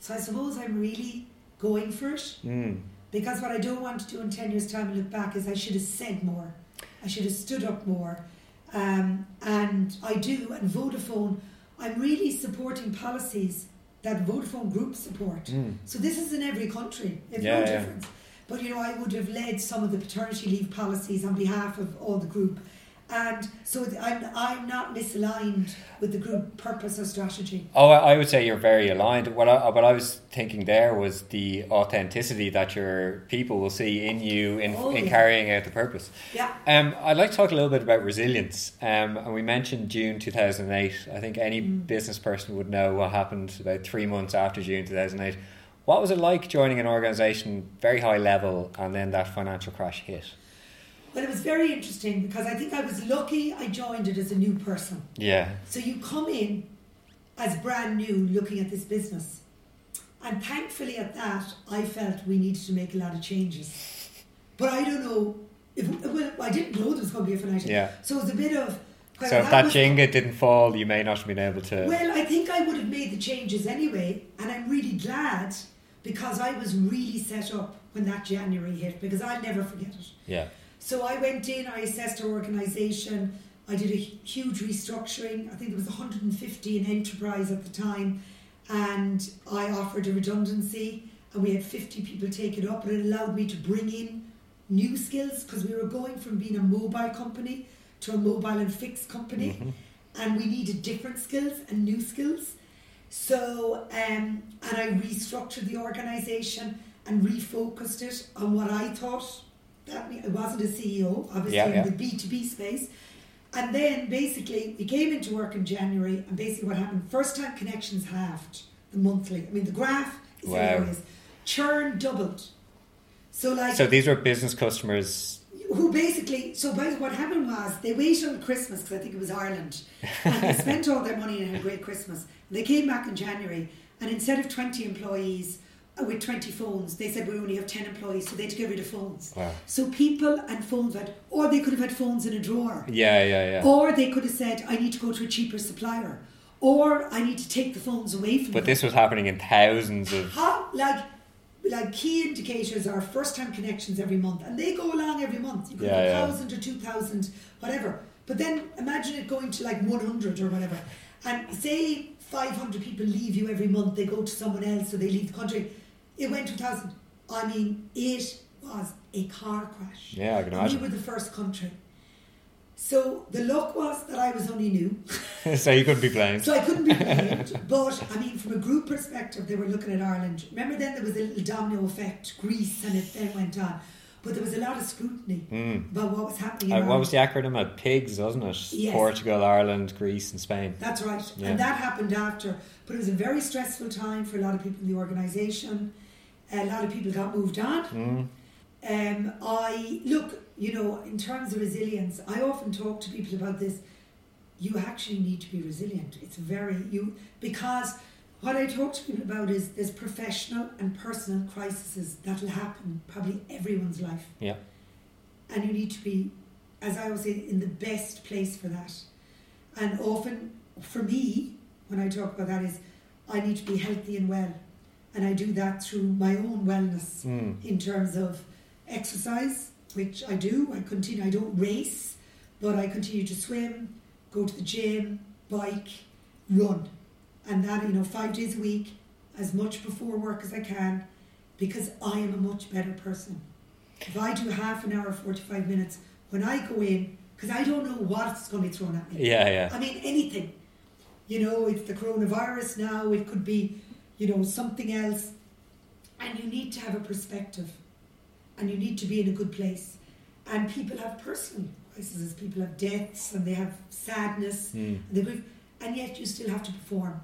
So I suppose I'm really going for it.
Mm.
Because what I don't want to do in 10 years' time and look back is I should have said more. I should have stood up more. Um, and I do. And Vodafone, I'm really supporting policies that Vodafone Group support.
Mm.
So this is in every country. It's
Yeah,
no
yeah.
difference. But you know, I would have led some of the paternity leave policies on behalf of all the group. And so th- I'm, I'm not misaligned with the group purpose or strategy.
Oh, I I would say you're very aligned. What I, what I was thinking there was the authenticity that your people will see in you in,
Oh,
in
yeah.
carrying out the purpose.
Yeah.
Um, I'd like to talk a little bit about resilience. Um, and we mentioned June 2008. I think any
Mm.
business person would know what happened about three months after June 2008. What was it like joining an organisation very high level and then that financial crash hit?
Well, it was very interesting because I think I was lucky I joined it as a new person.
Yeah.
So you come in as brand new looking at this business. And thankfully, at that, I felt we needed to make a lot of changes. But I don't know if, well, I didn't know there was going to be a financial.
Yeah.
So it was a bit of.
So if that
was-
Jenga didn't fall, you may not have been able to.
Well, I think I would have made the changes anyway. And I'm really glad because I was really set up when that January hit because I'll never forget it.
yeah.
So I went in, I assessed our organisation, I did a huge restructuring. I think there was 150 in enterprise at the time, and I offered a redundancy, and we had 50 people take it up, and it allowed me to bring in new skills because we were going from being a mobile company to a mobile and fixed company,
Mhm.
and we needed different skills and new skills. So, um, and I restructured the organisation and refocused it on what I thought that I wasn't a CEO, obviously
Yeah, yeah.
in the B two B space, And then basically we came into work in January, and basically what happened: first time connections halved the monthly. I mean, the graph is
Wow.
hilarious. Churn doubled. So like
So these were business customers.
who basically so what happened was they waited until Christmas because I think it was Ireland [LAUGHS] and they spent all their money and had a great Christmas. They came back in January and instead of twenty employees Oh, with twenty phones, they said we only have ten employees, so they had to get rid of phones.
Wow.
So people and phones had, or they could have had phones in a drawer,
Yeah, yeah, yeah.
or they could have said I need to go to a cheaper supplier, or I need to take the phones away from
But
them.
this was happening in thousands of.
How like like key indicators are first time connections every month and they go along every month. You could
Yeah,
have
yeah.
a thousand or two thousand, whatever. But then imagine it going to like one hundred or whatever. And say five hundred people leave you every month, they go to someone else or they leave the country. It went 2000. I mean, it was a car crash.
Yeah, I can imagine.
We were the first country. So the luck was that I was only new. [LAUGHS]
so you couldn't be blamed.
So I couldn't be blamed. but I mean, from a group perspective, they were looking at Ireland. Remember, then there was a little domino effect, Greece, and it then went on. But there was a lot of scrutiny
Mm.
about what was happening. In
Uh, what was the acronym? At PIGS, wasn't it?
Yes.
Portugal, Ireland, Greece, and Spain.
That's right.
Yeah.
And that happened after. But it was a very stressful time for a lot of people in the organisation. A lot of people got moved on.
Mm.
Um, I look, you know, in terms of resilience, I often talk to people about this. You actually need to be resilient. It's very you because what I talk to people about is there's professional and personal crises that will happen probably everyone's life,
Yeah.
and you need to be, as I always say, in the best place for that. And often, for me, when I talk about that, is I need to be healthy and well, and I do that through my own wellness
Mm.
in terms of exercise, which I do. I continue. I don't race, but I continue to swim, go to the gym, bike, run, and that you know five days a week, as much before work as I can, because I am a much better person. If I do half an hour, forty five minutes, when I go in, because I don't know what's going to be thrown at me.
Yeah, yeah.
I mean, anything. You know, it's the coronavirus now, it could be, you know, something else. And you need to have a perspective. And you need to be in a good place. And people have personal crises, people have deaths, and they have sadness,
Mm.
and, they grieve, and yet you still have to perform.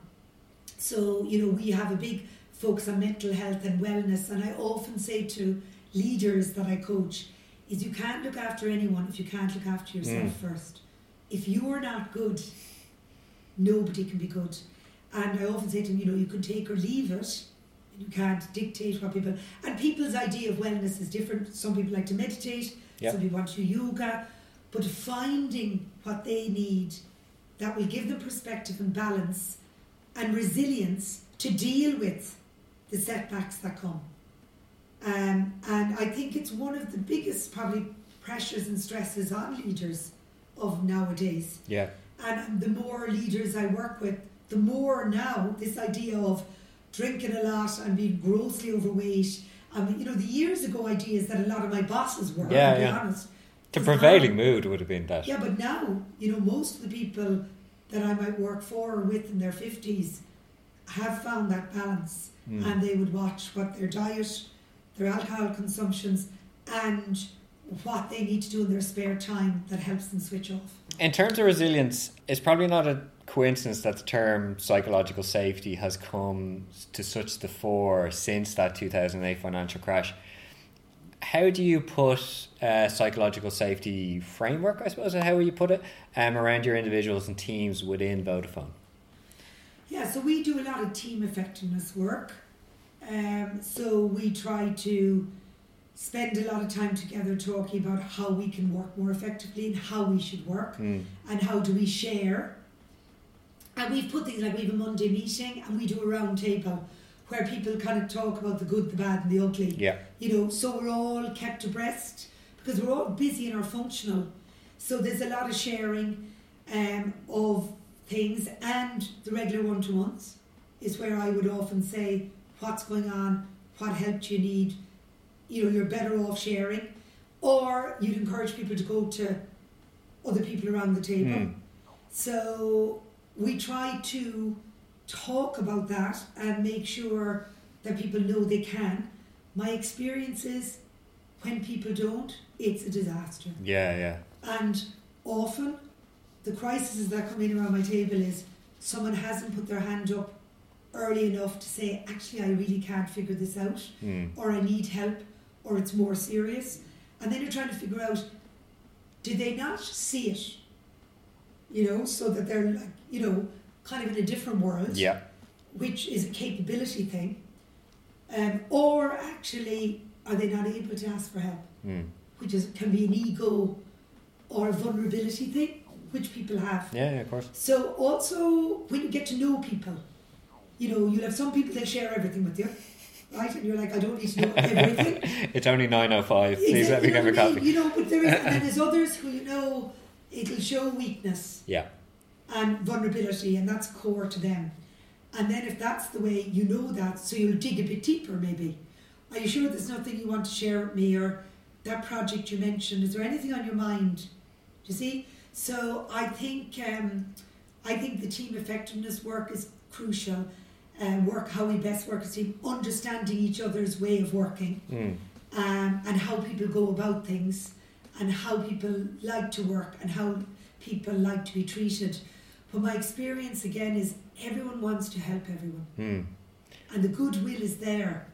So, you know, we have a big focus on mental health and wellness. And I often say to leaders that I coach, is you can't look after anyone if you can't look after yourself first. If you're not good, nobody can be good. And I often say to them, you know, you can take or leave it. You can't dictate what people and people's idea of wellness is different. Some people like to meditate,
Yep.
some people want to do yoga, but finding what they need that will give them perspective and balance and resilience to deal with the setbacks that come. Um, and I think it's one of the biggest probably pressures and stresses on leaders of nowadays.
Yeah.
And the more leaders I work with, the more now this idea of drinking a lot and being grossly overweight. I mean, you know, the years ago ideas that a lot of my bosses were,
Yeah,
to be
yeah.
honest.
The prevailing
now-
mood would have been that.
Yeah, but now, you know, most of the people that I might work for or with in their 50s have found that balance
Mm.
and they would watch what their diet, their alcohol consumptions, and what they need to do in their spare time that helps them switch off.
In terms of resilience, it's probably not a coincidence that the term psychological safety has come to such the fore since that 2008 financial crash. How do you put a psychological safety framework, I suppose, or how will you put it, um, around your individuals and teams within Vodafone?
Yeah, so we do a lot of team effectiveness work. Um, so we try to spend a lot of time together talking about how we can work more effectively and how we should work
Mm.
and how do we share. And we've put things like we have a Monday meeting and we do a round table where people kind of talk about the good, the bad, and the ugly.
Yeah.
You know, so we're all kept abreast because we're all busy and are functional. So there's a lot of sharing um, of things and the regular one to ones is where I would often say what's going on, what help do you need. You know, you're better off sharing, or you'd encourage people to go to other people around the table.
Mm.
So we try to talk about that and make sure that people know they can. My experience is when people don't, it's a disaster.
Yeah, yeah.
And often the crises that come in around my table is someone hasn't put their hand up early enough to say, actually, I really can't figure this out,
Mm.
or I need help, or it's more serious. And then you're trying to figure out, did they not see it? You know, so that they're like, you know, kind of in a different world,
Yeah.
which is a capability thing. Um, or actually, are they not able to ask for help?
Mm.
Which is can be an ego or a vulnerability thing, which people have.
Yeah, yeah, of course.
So also when you get to know people, you know, you'll have some people that share everything with you, right? And you're like, I don't need to know everything. [LAUGHS]
it's only nine oh five. Please let me get
know
my
what I mean?
coffee.
You know, but there is, and then [LAUGHS] there's others who you know it'll show weakness
Yeah.
and vulnerability, and that's core to them. And then if that's the way you know that, so you'll dig a bit deeper maybe. Are you sure there's nothing you want to share with me or that project you mentioned? Is there anything on your mind? Do you see? So I think um, I think the team effectiveness work is crucial. Um, work how we best work as a team, understanding each other's way of working
Mm.
um, and how people go about things and how people like to work and how people like to be treated. But my experience again is everyone wants to help everyone
Mm.
and the goodwill is there.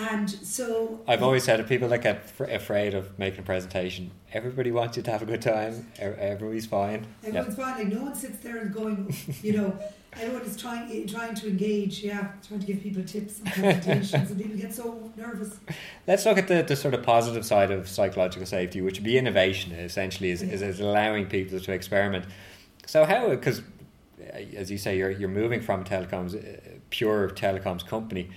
And so
I've always said people that get fr- afraid of making a presentation, everybody wants you to have a good time. Everybody's fine.
Everyone's fine. Like no one sits there and going, you know, everyone is trying trying to engage. Yeah, trying to give people tips and presentations, and people get so nervous.
Let's look at the, the sort of positive side of psychological safety, which would be innovation. Essentially, is, is, is allowing people to experiment. So how? Because as you say, you're you're moving from telecoms, uh, pure telecoms company.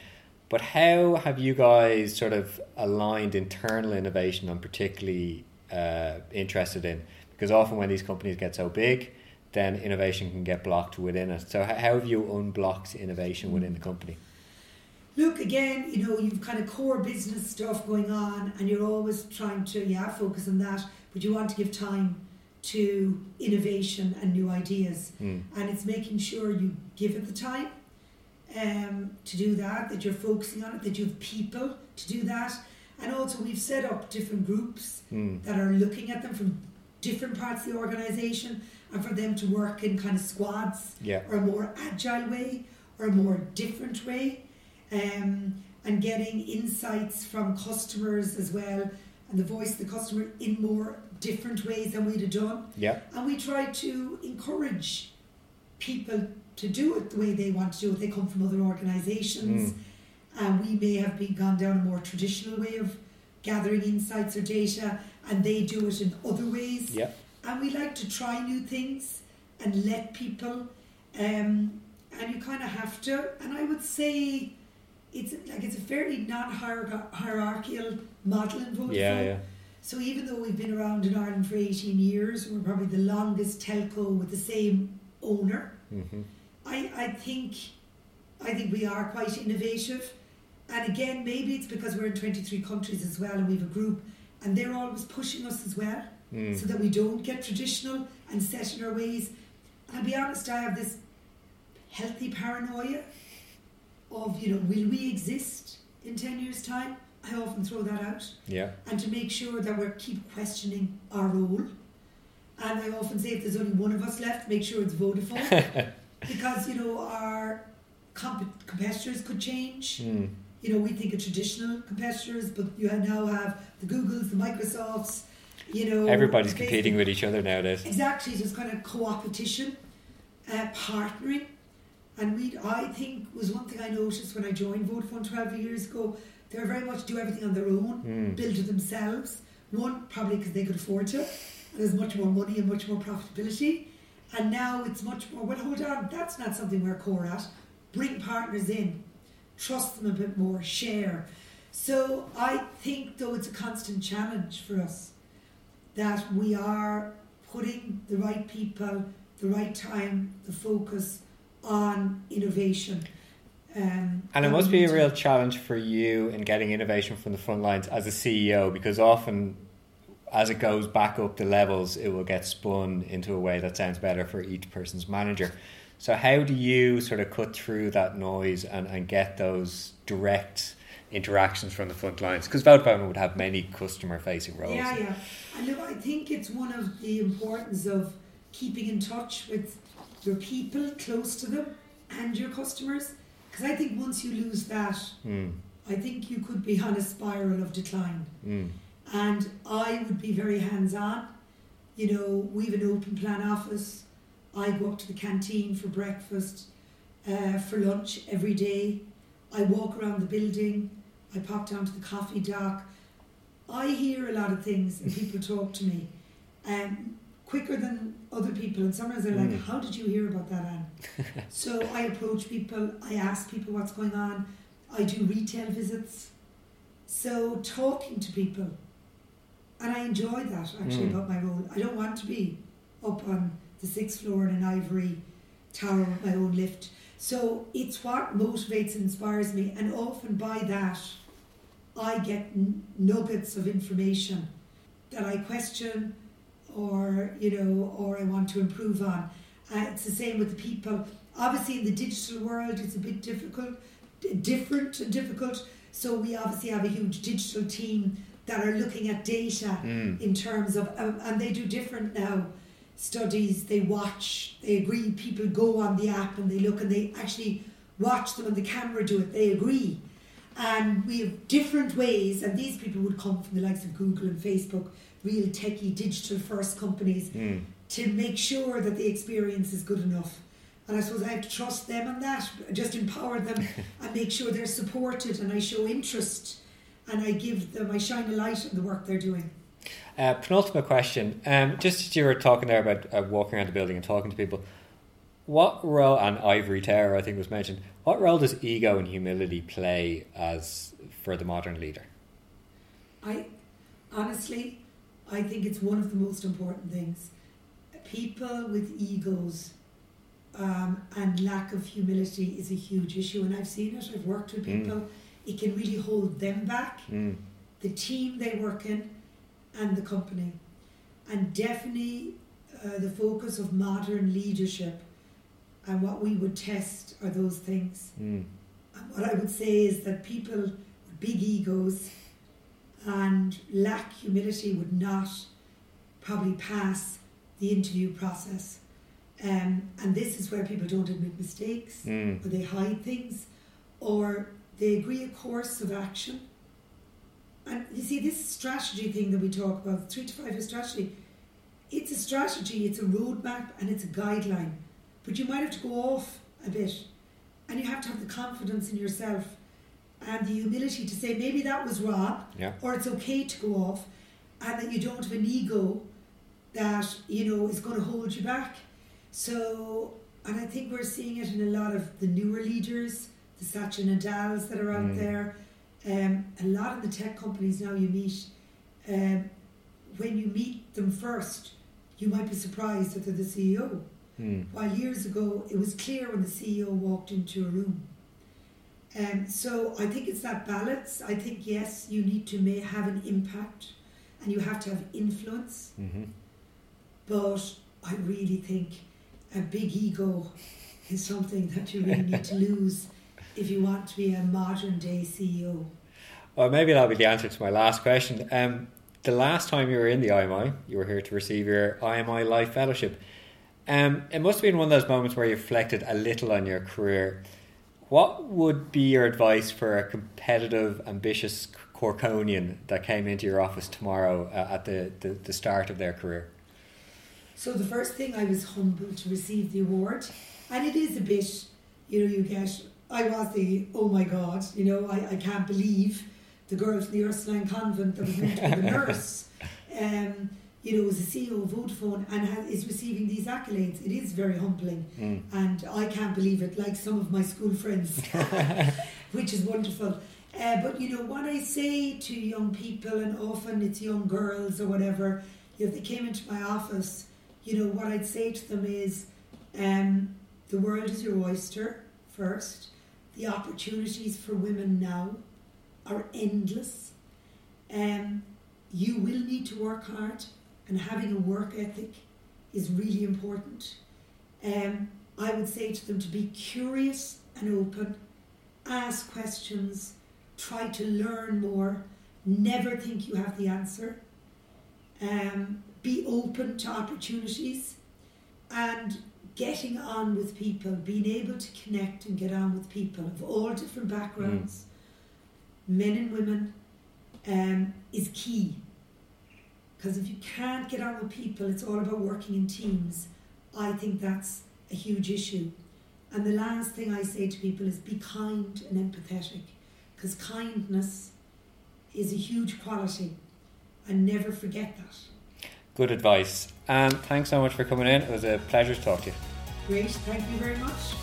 But how have you guys sort of aligned internal innovation? I'm particularly uh, interested in because often when these companies get so big, then innovation can get blocked within it. So how, have you unblocked innovation within the company?
Look again, you know, you've kind of core business stuff going on, and you're always trying to yeah focus on that, but you want to give time to innovation and new ideas,
Mm.
and it's making sure you give it the time um, to do that, that you're focusing on it, that you have people to do that, and also we've set up different groups
Mm.
that are looking at them from different parts of the organisation, and for them to work in kind of squads
Yeah.
or a more agile way or a more different way um, and getting insights from customers as well and the voice of the customer in more different ways than we'd have done
Yeah.
and we try to encourage people to do it the way they want to do it they come from other organisations
Mm.
and we may have been gone down a more traditional way of gathering insights or data and they do it in other ways
Yeah.
and we like to try new things and let people um, and you kind of have to and i would say it's like it's a fairly non-hierarchical model in Vodafone.
Yeah. Yeah.
So even though we've been around in Ireland for 18 years, we're probably the longest telco with the same owner.
Mm-hmm.
I, I think I think we are quite innovative. And again, maybe it's because we're in 23 countries as well and we have a group and they're always pushing us as well
Mm.
so that we don't get traditional and set in our ways. And I'll be honest, I have this healthy paranoia of, you know, will we exist in 10 years' time? I often throw that out.
Yeah.
And to make sure that we keep questioning our role. And I often say if there's only one of us left, make sure it's Vodafone. [LAUGHS] because, you know, our comp- competitors could change.
Mm.
You know, we think of traditional competitors, but you now have the Googles, the Microsofts, you know.
Everybody's competing with each other nowadays.
Exactly, so it's kind of co-opetition, uh, partnering, and we. I think was one thing I noticed when I joined Vodafone twelve years ago. They were very much do everything on their own,
Mm.
build it themselves. One probably because they could afford to, and there's much more money and much more profitability. And now it's much more. Well, hold on, that's not something we're core at. Bring partners in, trust them a bit more, share. So I think though it's a constant challenge for us that we are putting the right people, the right time, the focus on innovation. Um,
And it must be a real challenge for you in getting innovation from the front lines as a CEO because often as it goes back up the levels, it will get spun into a way that sounds better for each person's manager. So, how do you sort of cut through that noise and, and get those direct interactions from the front lines? Because Vodafone would have many customer facing roles.
Yeah, yeah. And look, I think it's one of the importance of keeping in touch with your people close to them and your customers. Because I think once you lose that,
Mm.
I think you could be on a spiral of decline.
Mm.
And I would be very hands on. You know, we have an open plan office. I go up to the canteen for breakfast, uh, for lunch every day. I walk around the building. I pop down to the coffee dock. I hear a lot of things and people [LAUGHS] talk to me um, quicker than other people. And sometimes they're like,
Mm.
How did you hear about that, Anne? [LAUGHS] so I approach people, I ask people what's going on. I do retail visits. So talking to people. And I enjoy that actually
Mm.
about my role. I don't want to be up on the sixth floor in an ivory tower with my own lift. So it's what motivates and inspires me. And often by that, I get n- nuggets of information that I question or, you know, or I want to improve on. Uh, it's the same with the people. Obviously, in the digital world, it's a bit difficult, d- different and difficult. So we obviously have a huge digital team that are looking at data
Mm.
in terms of, um, and they do different now studies. They watch, they agree. People go on the app and they look and they actually watch them on the camera do it. They agree. And we have different ways, and these people would come from the likes of Google and Facebook, real techie, digital first companies,
Mm.
to make sure that the experience is good enough. And I suppose I have to trust them on that, just empower them [LAUGHS] and make sure they're supported and I show interest and I give them, I shine a light on the work they're doing.
Uh, penultimate question. Um, just as you were talking there about uh, walking around the building and talking to people, what role, and Ivory Tower I think was mentioned, what role does ego and humility play as for the modern leader?
I honestly, I think it's one of the most important things. People with egos um, and lack of humility is a huge issue, and I've seen it. I've worked with
Mm.
people. It can really hold them back,
Mm.
the team they work in, and the company. And definitely, uh, the focus of modern leadership and what we would test are those things.
Mm.
And what I would say is that people with big egos and lack humility would not probably pass the interview process. Um, and this is where people don't admit mistakes,
Mm.
or they hide things, or they agree a course of action. And you see, this strategy thing that we talk about, three to five year strategy, it's a strategy, it's a roadmap, and it's a guideline. But you might have to go off a bit, and you have to have the confidence in yourself and the humility to say maybe that was wrong,
Yeah.
or it's okay to go off, and that you don't have an ego that you know is going to hold you back. So, and I think we're seeing it in a lot of the newer leaders, the Satya Nadellas that are out
Mm.
there. Um, a lot of the tech companies now you meet, um, when you meet them first, you might be surprised that they're the CEO.
Mm.
While years ago, it was clear when the CEO walked into a room. Um, so I think it's that balance. I think yes, you need to may have an impact, and you have to have influence.
hmm
But I really think a big ego is something that you really need to [LAUGHS] lose if you want to be a modern day CEO.
Well, maybe that'll be the answer to my last question. Um, the last time you were in the IMI, you were here to receive your IMI Life Fellowship. Um, it must have been one of those moments where you reflected a little on your career. What would be your advice for a competitive, ambitious Corkonian that came into your office tomorrow uh, at the, the, the start of their career?
So the first thing I was humbled to receive the award, and it is a bit, you know, you get. I was the oh my god, you know, I, I can't believe the girl from the Ursuline convent that was meant to be the nurse, [LAUGHS] um, you know, was the CEO of Vodafone and ha- is receiving these accolades. It is very humbling,
Mm.
and I can't believe it. Like some of my school friends, [LAUGHS] which is wonderful. Uh, but you know what I say to young people, and often it's young girls or whatever. If they came into my office, you know what I'd say to them is, um, the world is your oyster. First, the opportunities for women now are endless. Um, you will need to work hard, and having a work ethic is really important. Um, I would say to them to be curious and open, ask questions, try to learn more, never think you have the answer, um, be open to opportunities. and getting on with people, being able to connect and get on with people of all different backgrounds, mm. men and women, um, is key. Because if you can't get on with people, it's all about working in teams. I think that's a huge issue. And the last thing I say to people is be kind and empathetic, because kindness is a huge quality, and never forget that.
Good advice. And thanks so much for coming in. It was a pleasure to talk to you.
Great. Thank you very much.